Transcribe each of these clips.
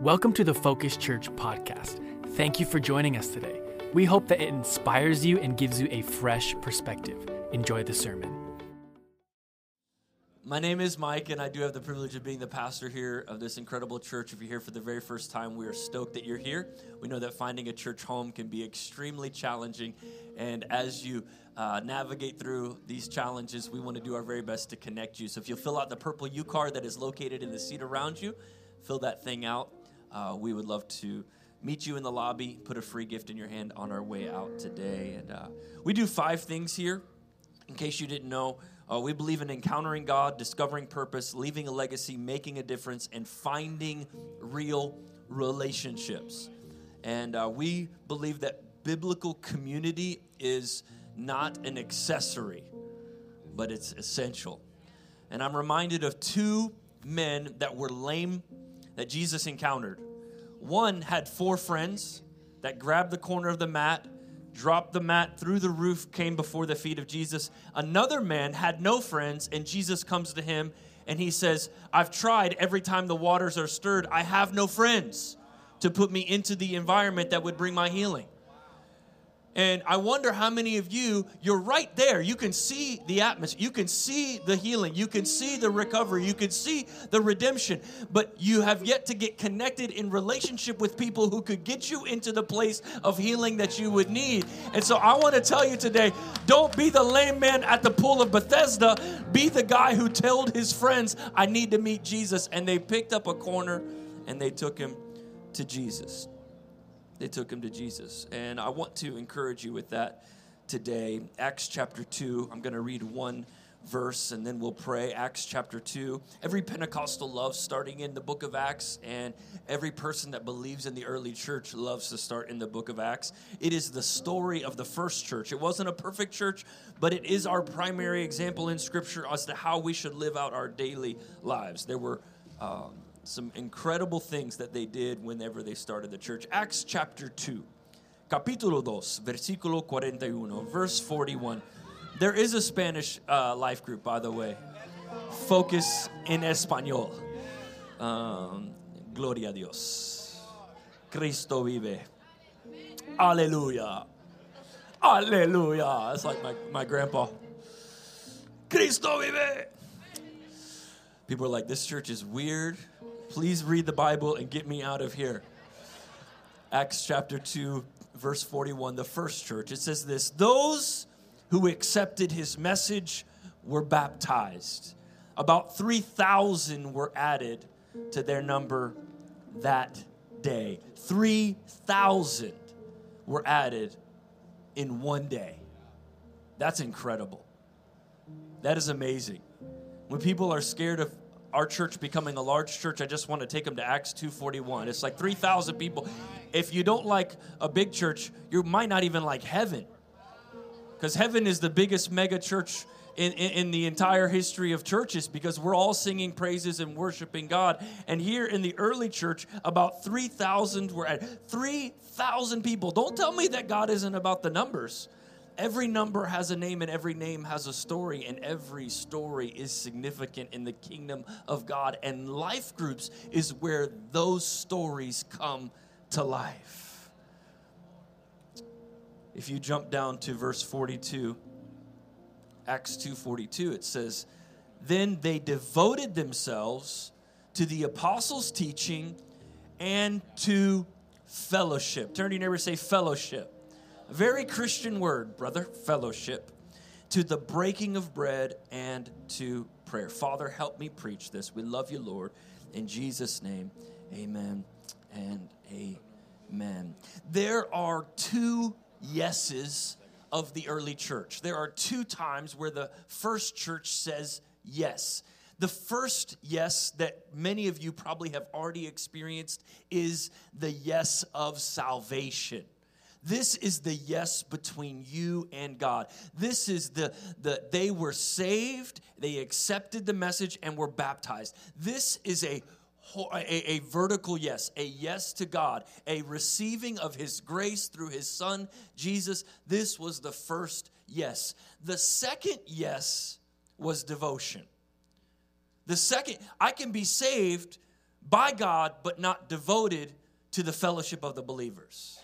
Welcome to the Focus Church podcast. Thank you for joining us today. We hope that it inspires you and gives you a fresh perspective. Enjoy the sermon. My name is Mike, and I do have the privilege of being the pastor here of this incredible church. If you're here for the very first time, we are stoked that you're here. We know that finding a church home can be extremely challenging, and as you uh, navigate through these challenges, we want to do our very best to connect you. So if you'll fill out the purple U card that is located in the seat around you, fill that thing out uh, we would love to meet you in the lobby, put a free gift in your hand on our way out today. And uh, we do five things here, in case you didn't know. Uh, we believe in encountering God, discovering purpose, leaving a legacy, making a difference, and finding real relationships. And uh, we believe that biblical community is not an accessory, but it's essential. And I'm reminded of two men that were lame that Jesus encountered. One had four friends that grabbed the corner of the mat, dropped the mat through the roof, came before the feet of Jesus. Another man had no friends, and Jesus comes to him and he says, I've tried every time the waters are stirred, I have no friends to put me into the environment that would bring my healing. And I wonder how many of you, you're right there. You can see the atmosphere. You can see the healing. You can see the recovery. You can see the redemption. But you have yet to get connected in relationship with people who could get you into the place of healing that you would need. And so I want to tell you today don't be the lame man at the pool of Bethesda. Be the guy who told his friends, I need to meet Jesus. And they picked up a corner and they took him to Jesus they took him to Jesus. And I want to encourage you with that today. Acts chapter 2, I'm going to read one verse and then we'll pray. Acts chapter 2. Every Pentecostal loves starting in the book of Acts, and every person that believes in the early church loves to start in the book of Acts. It is the story of the first church. It wasn't a perfect church, but it is our primary example in Scripture as to how we should live out our daily lives. There were. Um, some incredible things that they did whenever they started the church. Acts chapter 2, capítulo 2, versículo 41, verse 41. There is a Spanish uh, life group, by the way. Focus in español. Um, gloria a Dios. Cristo vive. Aleluya. Aleluya. That's like my, my grandpa. Cristo vive. People are like, this church is weird. Please read the Bible and get me out of here. Acts chapter 2, verse 41, the first church. It says this Those who accepted his message were baptized. About 3,000 were added to their number that day. 3,000 were added in one day. That's incredible. That is amazing. When people are scared of our church becoming a large church, I just want to take them to Acts 2:41. It's like 3,000 people. If you don't like a big church, you might not even like heaven. Because heaven is the biggest mega church in, in, in, the entire history of churches because we're all singing praises and worshiping God. And here in the early church, about 3,000 were at 3,000 people. Don't tell me that God isn't about the numbers. Every number has a name and every name has a story, and every story is significant in the kingdom of God. And life groups is where those stories come to life. If you jump down to verse 42, Acts 2:42, it says, "Then they devoted themselves to the apostles' teaching and to fellowship." Turn to your neighbor and say fellowship very Christian word, brother, fellowship, to the breaking of bread and to prayer. Father, help me preach this. We love you, Lord. In Jesus' name, amen and amen. There are two yeses of the early church. There are two times where the first church says yes. The first yes that many of you probably have already experienced is the yes of salvation. This is the yes between you and God. This is the, the they were saved, they accepted the message, and were baptized. This is a a, a, vertical yes, a yes to God, a receiving of His grace through His Son, Jesus. This was the first yes. The second yes was devotion. The second, I can be saved, by God, but not devoted to the fellowship of the believers.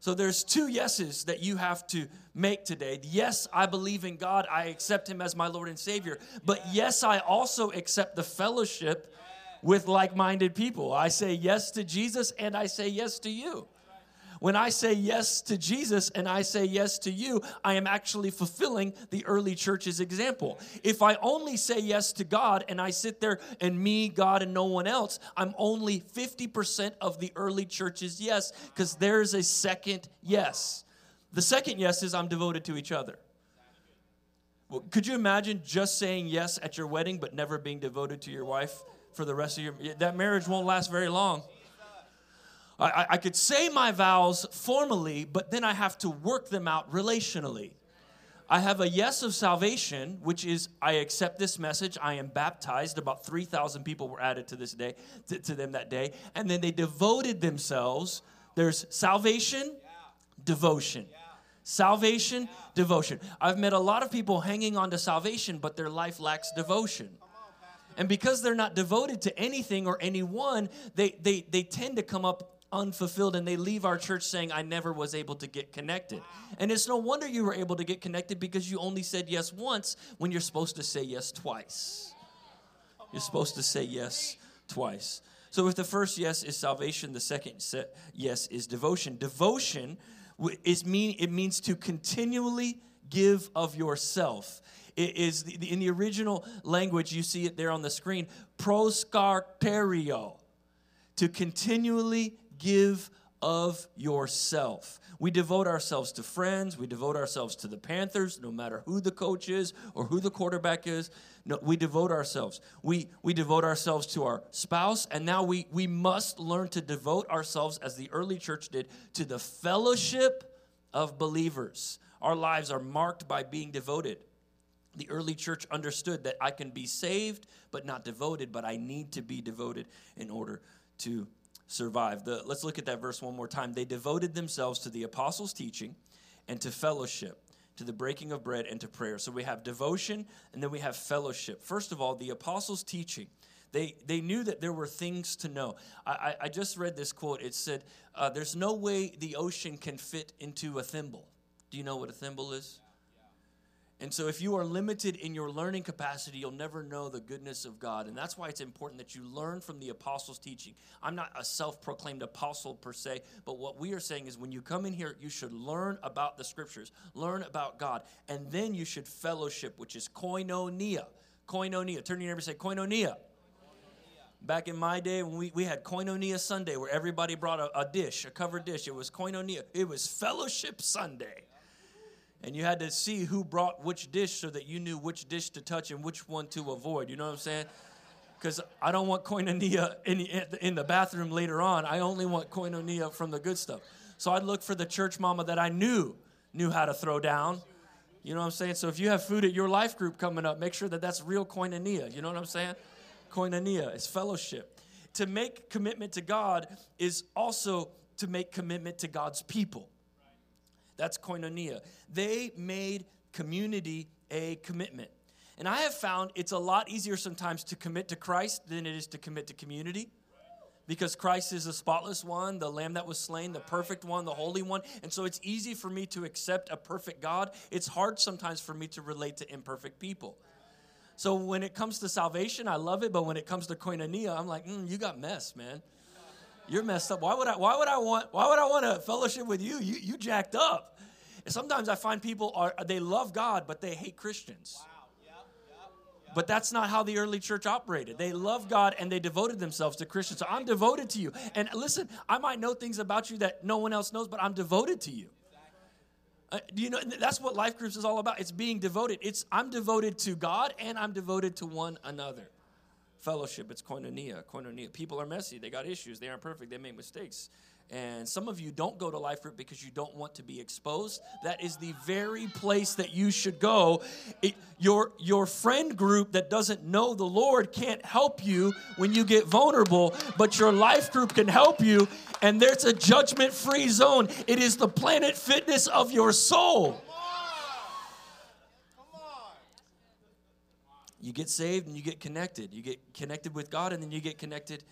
So there's two yeses that you have to make today. Yes, I believe in God. I accept him as my Lord and Savior. But yes, I also accept the fellowship with like-minded people. I say yes to Jesus and I say yes to you. When I say yes to Jesus and I say yes to you, I am actually fulfilling the early church's example. If I only say yes to God and I sit there and me, God, and no one else, I'm only 50% of the early church's yes because there's a second yes. The second yes is I'm devoted to each other. Well, could you imagine just saying yes at your wedding but never being devoted to your wife for the rest of your that marriage won't last very long. I, I could say my vows formally, but then I have to work them out relationally. I have a yes of salvation, which is I accept this message. I am baptized. About 3,000 people were added to this day, to, to, them that day. And then they devoted themselves. There's salvation, yeah. devotion. Yeah. Salvation, yeah. devotion. I've met a lot of people hanging on to salvation, but their life lacks devotion. And because they're not devoted to anything or anyone, they, they, they tend to come up unfulfilled and they leave our church saying, I never was able to get connected. And it's no wonder you were able to get connected because you only said yes once when you're supposed to say yes twice. You're supposed to say yes twice. So if the first yes is salvation, the second yes is devotion. Devotion is mean it means to continually give of yourself. It is in the original language you see it there on the screen, proskartereo, to continually give of yourself. We devote ourselves to friends, we devote ourselves to the Panthers, no matter who the coach is or who the quarterback is. No, we devote ourselves. We, we devote ourselves to our spouse, and now we, we must learn to devote ourselves, as the early church did, to the fellowship of believers. Our lives are marked by being devoted. The early church understood that I can be saved but not devoted, but I need to be devoted in order to survive. The, let's look at that verse one more time. They devoted themselves to the apostles' teaching and to fellowship, to the breaking of bread and to prayer. So we have devotion and then we have fellowship. First of all, the apostles' teaching. They, they knew that there were things to know. I, I, just read this quote. It said, uh, There's no way the ocean can fit into a thimble. Do you know what a thimble is? And so, if you are limited in your learning capacity, you'll never know the goodness of God. And that's why it's important that you learn from the apostles' teaching. I'm not a self proclaimed apostle per se, but what we are saying is when you come in here, you should learn about the scriptures, learn about God, and then you should fellowship, which is koinonia. Koinonia. Turn to your neighbor and say, koinonia. Back in my day, when we, we had Koinonia Sunday, where everybody brought a, a dish, a covered dish, it was Koinonia. It was Fellowship Sunday and you had to see who brought which dish so that you knew which dish to touch and which one to avoid. You know what I'm saying? Because I don't want koinonia in, in the bathroom later on. I only want koinonia from the good stuff. So I'd look for the church mama that I knew knew how to throw down. You know what I'm saying? So if you have food at your life group coming up, make sure that that's real koinonia. You know what I'm saying? Koinonia is fellowship. To make commitment to God is also to make commitment to God's people. That's koinonia. They made community a commitment. And I have found it's a lot easier sometimes to commit to Christ than it is to commit to community. Because Christ is the spotless one, the lamb that was slain, the perfect one, the holy one. And so it's easy for me to accept a perfect God. It's hard sometimes for me to relate to imperfect people. So when it comes to salvation, I love it. But when it comes to koinonia, I'm like, mm, you got mess, man. You're messed up. Why would I? Why would I want? Why would I want a fellowship with you? You you jacked up. And sometimes I find people are they love God, but they hate Christians. Wow. Yep, yep, yep. But that's not how the early church operated. They love God and they devoted themselves to Christians. So I'm devoted to you. And listen, I might know things about you that no one else knows, but I'm devoted to you. Uh, you know that's what life groups is all about. It's being devoted. It's I'm devoted to God and I'm devoted to one another fellowship. It's koinonia. Koinonia. People are messy. They got issues. They aren't perfect. They make mistakes. And some of you don't go to life group because you don't want to be exposed. That is the very place that you should go. It, your, your friend group that doesn't know the Lord can't help you when you get vulnerable, but your life group can help you. And there's a judgment free zone. It is the planet fitness of your soul. You get saved and you get connected. You get connected with God and then you get connected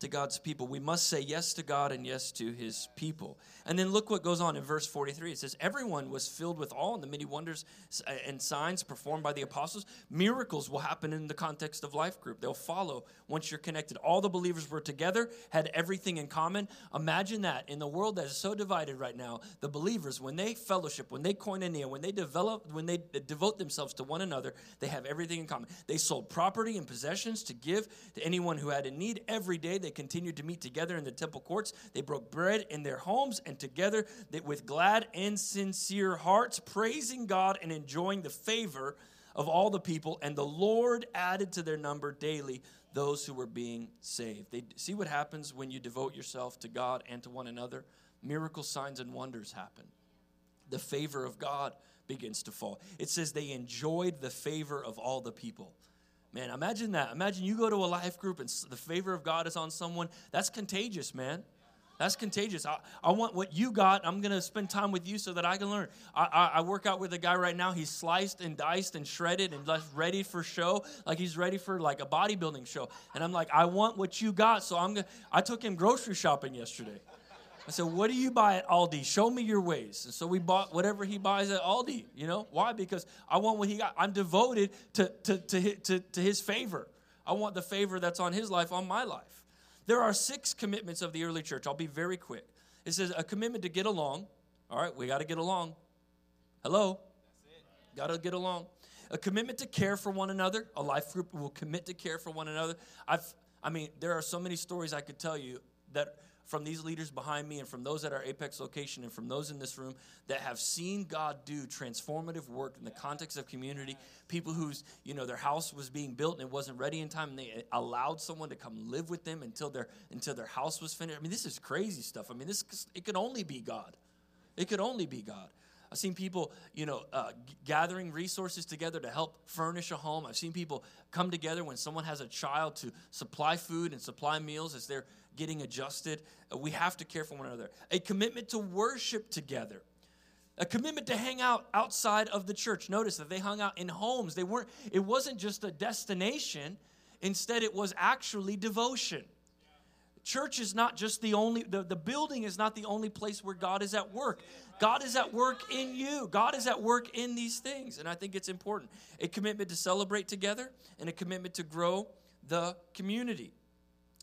to God's people. We must say yes to God and yes to his people. And then look what goes on in verse 43. It says, Everyone was filled with awe and the many wonders uh, and signs performed by the apostles. Miracles will happen in the context of life group. They'll follow once you're connected. All the believers were together, had everything in common. Imagine that in the world that is so divided right now, the believers, when they fellowship, when they koinonia, when they develop, when they devote themselves to one another, they have everything in common. They sold property and possessions to give to anyone who had a need every day. They they continued to meet together in the temple courts. They broke bread in their homes and together with glad and sincere hearts, praising God and enjoying the favor of all the people. And the Lord added to their number daily those who were being saved. They see what happens when you devote yourself to God and to one another. Miracle signs and wonders happen. The favor of God begins to fall. It says they enjoyed the favor of all the people. Man, imagine that. Imagine you go to a life group and the favor of God is on someone. That's contagious, man. That's contagious. I, I want what you got. I'm going to spend time with you so that I can learn. I, I, I, work out with a guy right now. He's sliced and diced and shredded and just ready for show. Like he's ready for like a bodybuilding show. And I'm like, I want what you got. So I'm going to, I took him grocery shopping yesterday. I said, What do you buy at Aldi? Show me your ways. And so we bought whatever he buys at Aldi. You know, why? Because I want what he got. I'm devoted to, to, to, to, to his favor. I want the favor that's on his life on my life. There are six commitments of the early church. I'll be very quick. It says a commitment to get along. All right, we got to get along. Hello? Got to get along. A commitment to care for one another. A life group will commit to care for one another. I've, I mean, there are so many stories I could tell you that from these leaders behind me and from those at our Apex location and from those in this room that have seen God do transformative work in the context of community. People whose, you know, their house was being built and it wasn't ready in time and they allowed someone to come live with them until their until their house was finished. I mean, this is crazy stuff. I mean, this it could only be God. It could only be God. I've seen people, you know, uh, g- gathering resources together to help furnish a home. I've seen people come together when someone has a child to supply food and supply meals as they're getting adjusted. Uh, we have to care for one another. A commitment to worship together. A commitment to hang out outside of the church. Notice that they hung out in homes. They weren't it wasn't just a destination, instead it was actually devotion. Church is not just the only the, the building is not the only place where God is at work. God is at work in you. God is at work in these things. And I think it's important. A commitment to celebrate together and a commitment to grow the community.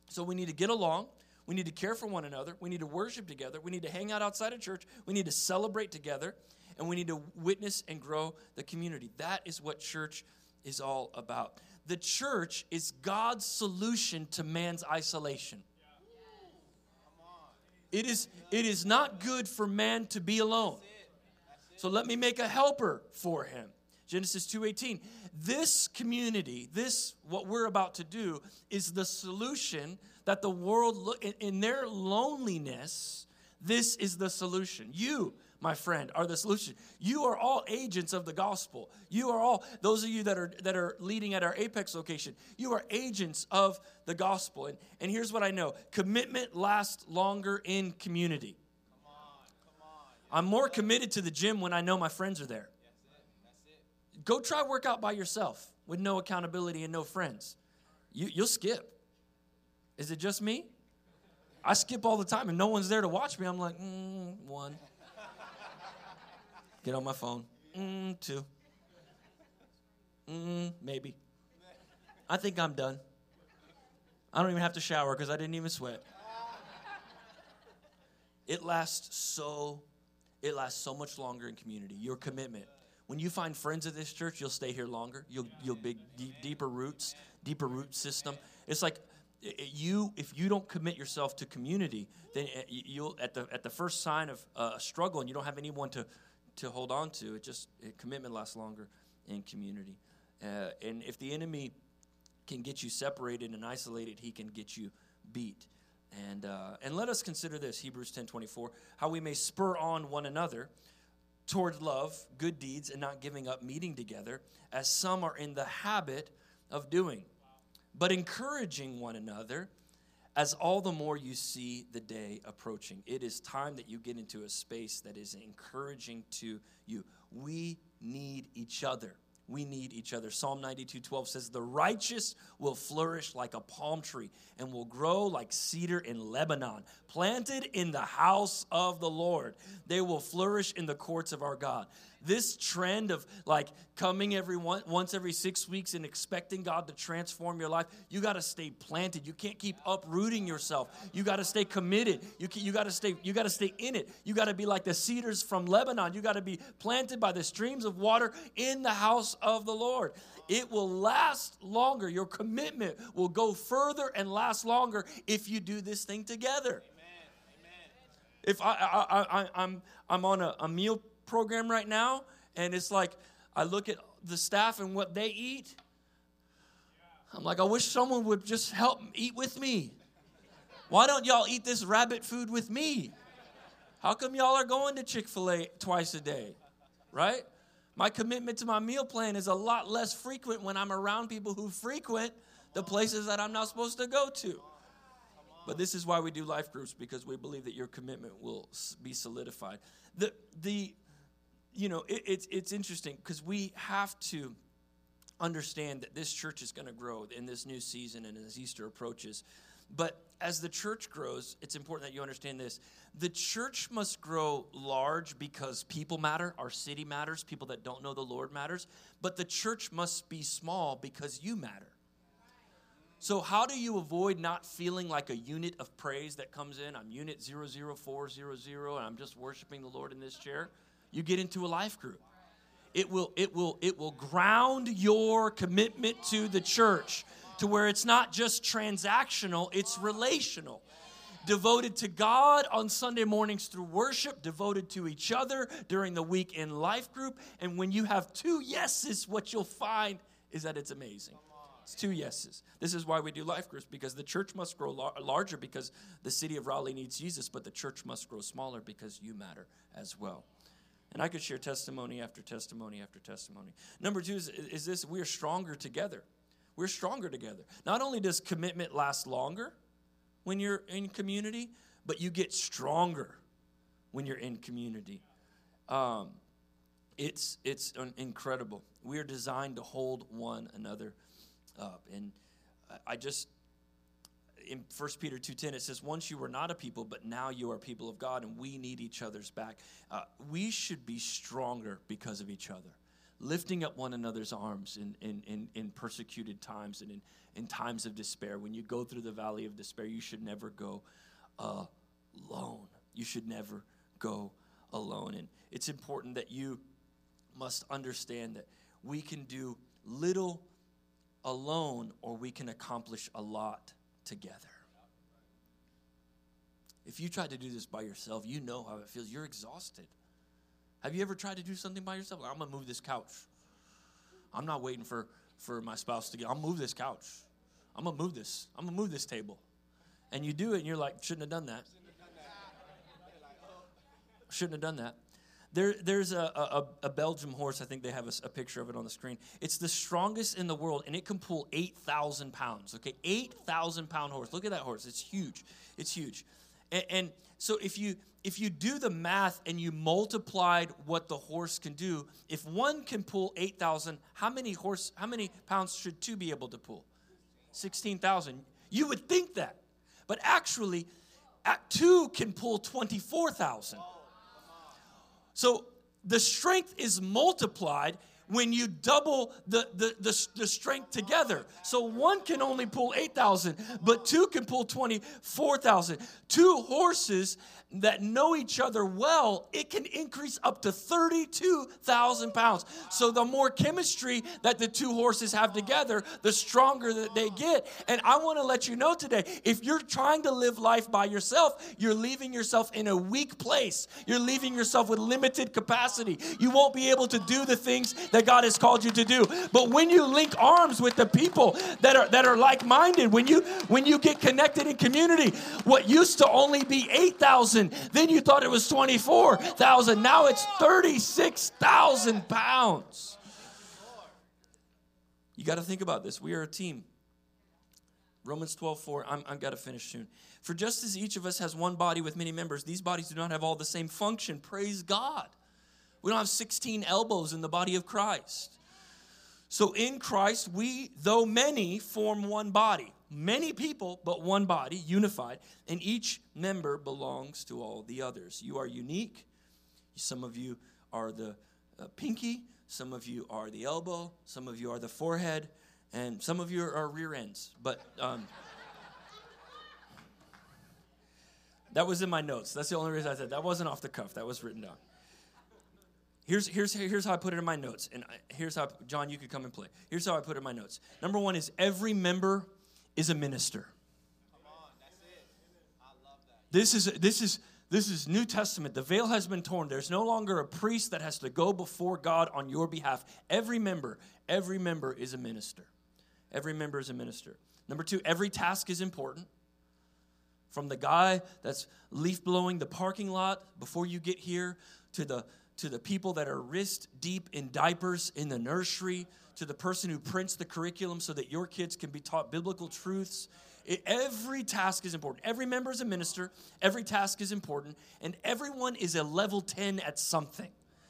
So we need to get along. We need to care for one another. We need to worship together. We need to hang out outside of church. We need to celebrate together. And we need to witness and grow the community. That is what church is all about. The church is God's solution to man's isolation. It is, it is not good for man to be alone. So let me make a helper for him. Genesis 2:18. This community, this what we're about to do is the solution that the world look in their loneliness, this is the solution. You my friend, are the solution. You are all agents of the gospel. You are all those of you that are that are leading at our Apex location. You are agents of the gospel. And, and here's what I know: commitment lasts longer in community. Come on, come on. I'm more committed to the gym when I know my friends are there. Go try work out by yourself with no accountability and no friends. You, you'll skip. Is it just me? I skip all the time and no one's there to watch me. I'm like, mm, one. Get on my phone. Mm, two. Mm, maybe. I think I'm done. I don't even have to shower because I didn't even sweat. It lasts so, it lasts so much longer in community. Your commitment when you find friends at this church, you'll stay here longer. You'll you'll big deep, deeper roots, deeper root system. It's like you if you don't commit yourself to community, then you'll at the at the first sign of uh, a struggle and you don't have anyone to to hold on to. It just it, commitment lasts longer in community. Uh, and if the enemy can get you separated and isolated, he can get you beat. And uh, and let us consider this Hebrews ten twenty four how we may spur on one another toward love, good deeds, and not giving up meeting together, as some are in the habit of doing, but encouraging one another, as all the more you see the day approaching. It is time that you get into a space that is encouraging to you. We need each other. We need each other. Psalm 92 12 says, The righteous will flourish like a palm tree and will grow like cedar in Lebanon, planted in the house of the Lord. They will flourish in the courts of our God this trend of like coming every one, once every six weeks and expecting God to transform your life, you got to stay planted. You can't keep uprooting yourself. You got to stay committed. You can, you got to stay you got to stay in it. You got to be like the cedars from Lebanon. You got to be planted by the streams of water in the house of the Lord. It will last longer. Your commitment will go further and last longer if you do this thing together. If I, I, I, I, I'm, I'm on a, a meal program right now, and it's like I look at the staff and what they eat. I'm like, I wish someone would just help eat with me. Why don't y'all eat this rabbit food with me? How come y'all are going to Chick fil A twice a day? Right? My commitment to my meal plan is a lot less frequent when I'm around people who frequent the places that I'm not supposed to go to. But this is why we do life groups because we believe that your commitment will be solidified. The, the you know, it, it's, it's interesting because we have to understand that this church is going to grow in this new season and as Easter approaches. But as the church grows, it's important that you understand this. The church must grow large because people matter, our city matters, people that don't know the Lord matters. But the church must be small because you matter. So, how do you avoid not feeling like a unit of praise that comes in? I'm unit 00400 and I'm just worshiping the Lord in this chair you get into a life group. It will, it will, it will ground your commitment to the church to where it's not just transactional, it's relational. Devoted to God on Sunday mornings through worship, devoted to each other during the week in life group. And when you have two yeses, what you'll find is that it's amazing. It's two yeses. This is why we do life groups because the church must grow lar- larger because the city of Raleigh needs Jesus, but the church must grow smaller because you matter as well. And I could share testimony after testimony after testimony. Number two is, is this we're stronger together. We're stronger together. Not only does commitment last longer when you're in community, but you get stronger when you're in community. Um, it's it's incredible. We are designed to hold one another up, and I just in 1 Peter 2.10, it says, once you were not a people, but now you are people of God, and we need each other's back. Uh, we should be stronger because of each other. Lifting up one another's arms in, in, in, in persecuted times and in, in times of despair. When you go through the valley of despair, you should never go alone. You should never go alone. And it's important that you must understand that we can do little alone or we can accomplish a lot together. If you try to do this by yourself, you know how it feels. You're exhausted. Have you ever tried to do something by yourself? I'm gonna move this couch. I'm not waiting for for my spouse to get. I'll move this couch. I'm gonna move this. I'm gonna move this table. And you do it, and you're like, shouldn't have done that. Shouldn't have done that. There, there's a, a, a, Belgium horse, I think they have a, a, picture of it on the screen. It's the strongest in the world, and it can pull 8,000 pounds, okay? 8,000 pound horse. Look at that horse. It's huge. It's huge. And, and so if you, if you do the math and you multiplied what the horse can do, if one can pull 8,000, how many horse, how many pounds should two be able to pull? 16,000. You would think that. But actually, two can pull 24,000. So the strength is multiplied when you double the, the, the, the, strength together. So one can only pull 8,000, but two can pull 24,000. Two horses that know each other well, it can increase up to 32,000 pounds. So the more chemistry that the two horses have together, the stronger that they get. And I want to let you know today if you're trying to live life by yourself, you're leaving yourself in a weak place. You're leaving yourself with limited capacity. You won't be able to do the things that God has called you to do. But when you link arms with the people that are that are like-minded, when you when you get connected in community, what used to only be 8,000, then you thought it was 24,000. Now it's 36,000 pounds. You got to think about this. We are a team. Romans 12, 4. I'm, I've got to finish soon. For just as each of us has one body with many members, these bodies do not have all the same function. Praise God. We don't have 16 elbows in the body of Christ. So in Christ, we, though many, form one body. Many people, but one body, unified, and each member belongs to all the others. You are unique. Some of you are the uh, pinky, some of you are the elbow, some of you are the forehead, and some of you are rear ends. But um, that was in my notes. That's the only reason I said that wasn't off the cuff. That was written down. Here's, here's, here's how I put it in my notes. And here's how, John, you could come and play. Here's how I put it in my notes. Number one is every member is a minister. Come on, That's it. I love that. this is, this is, this is New Testament. The veil has been torn. There's no longer a priest that has to go before God on your behalf. Every member, every member is a minister. Every member is a minister. Number two, every task is important. From the guy that's leaf blowing the parking lot before you get here to the to the people that are wrist deep in diapers in the nursery, to the person who prints the curriculum so that your kids can be taught biblical truths. It, every task is important. Every member is a minister. Every task is important. And everyone is a level 10 at something.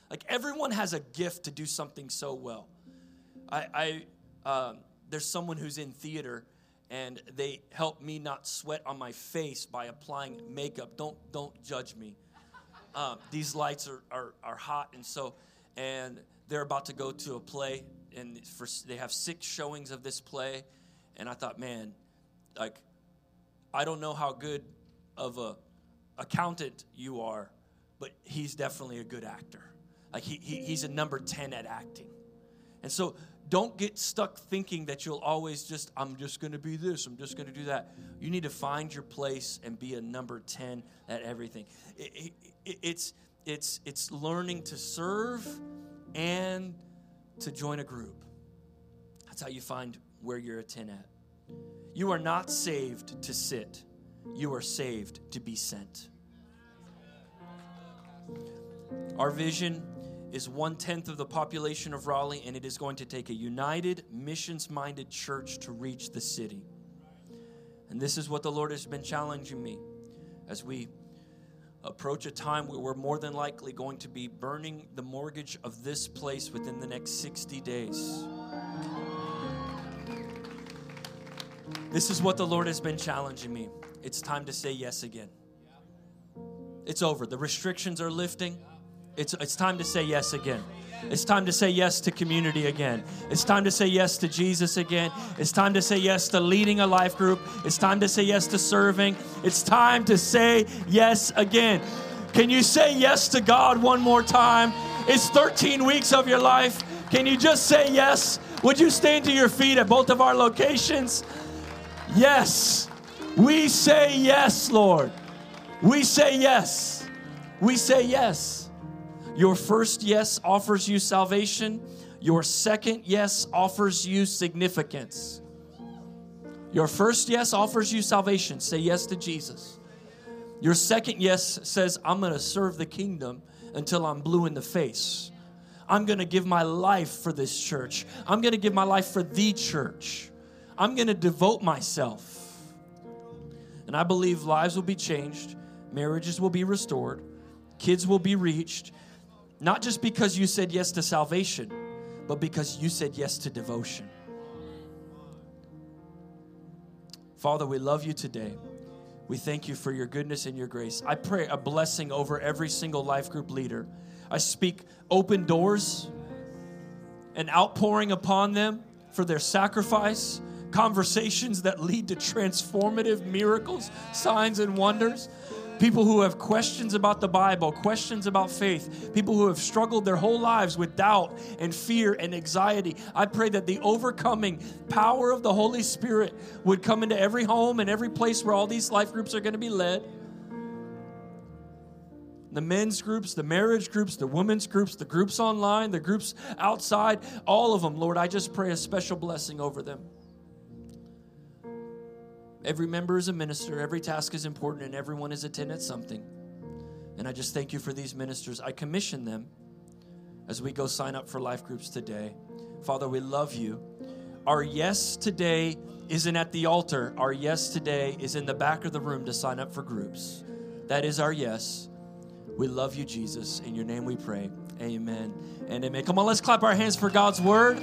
Like everyone has a gift to do something so well. I, I um, there's someone who's in theater and they help me not sweat on my face by applying makeup. Don't don't judge me. Um, these lights are, are, are hot, and so, and they're about to go to a play, and for, they have six showings of this play, and I thought, man, like, I don't know how good of a accountant you are, but he's definitely a good actor. Like he, he he's a number 10 at acting. And so don't get stuck thinking that you'll always just, I'm just going to be this, I'm just going to do that. You need to find your place and be a number 10 at everything. It, it, it's, it's, it's learning to serve and to join a group. That's how you find where you're a 10 at. You are not saved to sit, you are saved to be sent. Our vision is one tenth of the population of Raleigh, and it is going to take a united, missions minded church to reach the city. And this is what the Lord has been challenging me as we approach a time where we're more than likely going to be burning the mortgage of this place within the next 60 days. This is what the Lord has been challenging me. It's time to say yes again. It's over. The restrictions are lifting. It's, it's time to say yes again. It's time to say yes to community again. It's time to say yes to Jesus again. It's time to say yes to leading a life group. It's time to say yes to serving. It's time to say yes again. Can you say yes to God one more time? It's 13 weeks of your life. Can you just say yes? Would you stand to your feet at both of our locations? Yes. We say yes, Lord. We say yes. We say yes. Your first yes offers you salvation. Your second yes offers you significance. Your first yes offers you salvation. Say yes to Jesus. Your second yes says, I'm going to serve the kingdom until I'm blue in the face. I'm going to give my life for this church. I'm going to give my life for the church. I'm going to devote myself. And I believe lives will be changed, marriages will be restored, kids will be reached, not just because you said yes to salvation, but because you said yes to devotion. Father, we love you today. We thank you for your goodness and your grace. I pray a blessing over every single life group leader. I speak open doors and outpouring upon them for their sacrifice, conversations that lead to transformative miracles, signs, and wonders people who have questions about the Bible, questions about faith, people who have struggled their whole lives with doubt and fear and anxiety. I pray that the overcoming power of the Holy Spirit would come into every home and every place where all these life groups are going to be led. The men's groups, the marriage groups, the women's groups, the groups online, the groups outside, all of them, Lord, I just pray a special blessing over them. Every member is a minister, every task is important, and everyone is attendant something. And I just thank you for these ministers. I commission them as we go sign up for life groups today. Father, we love you. Our yes today isn't at the altar, our yes today is in the back of the room to sign up for groups. That is our yes. We love you, Jesus. In your name we pray. Amen and amen. Come on, let's clap our hands for God's word.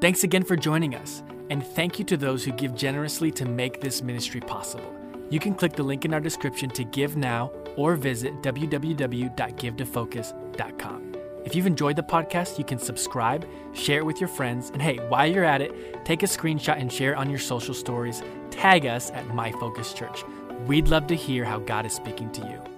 Thanks again for joining us, and thank you to those who give generously to make this ministry possible. You can click the link in our description to give now or visit www.givetofocus.com. If you've enjoyed the podcast, you can subscribe, share it with your friends, and hey, while you're at it, take a screenshot and share on your social stories. Tag us at My Focus Church. We'd love to hear how God is speaking to you.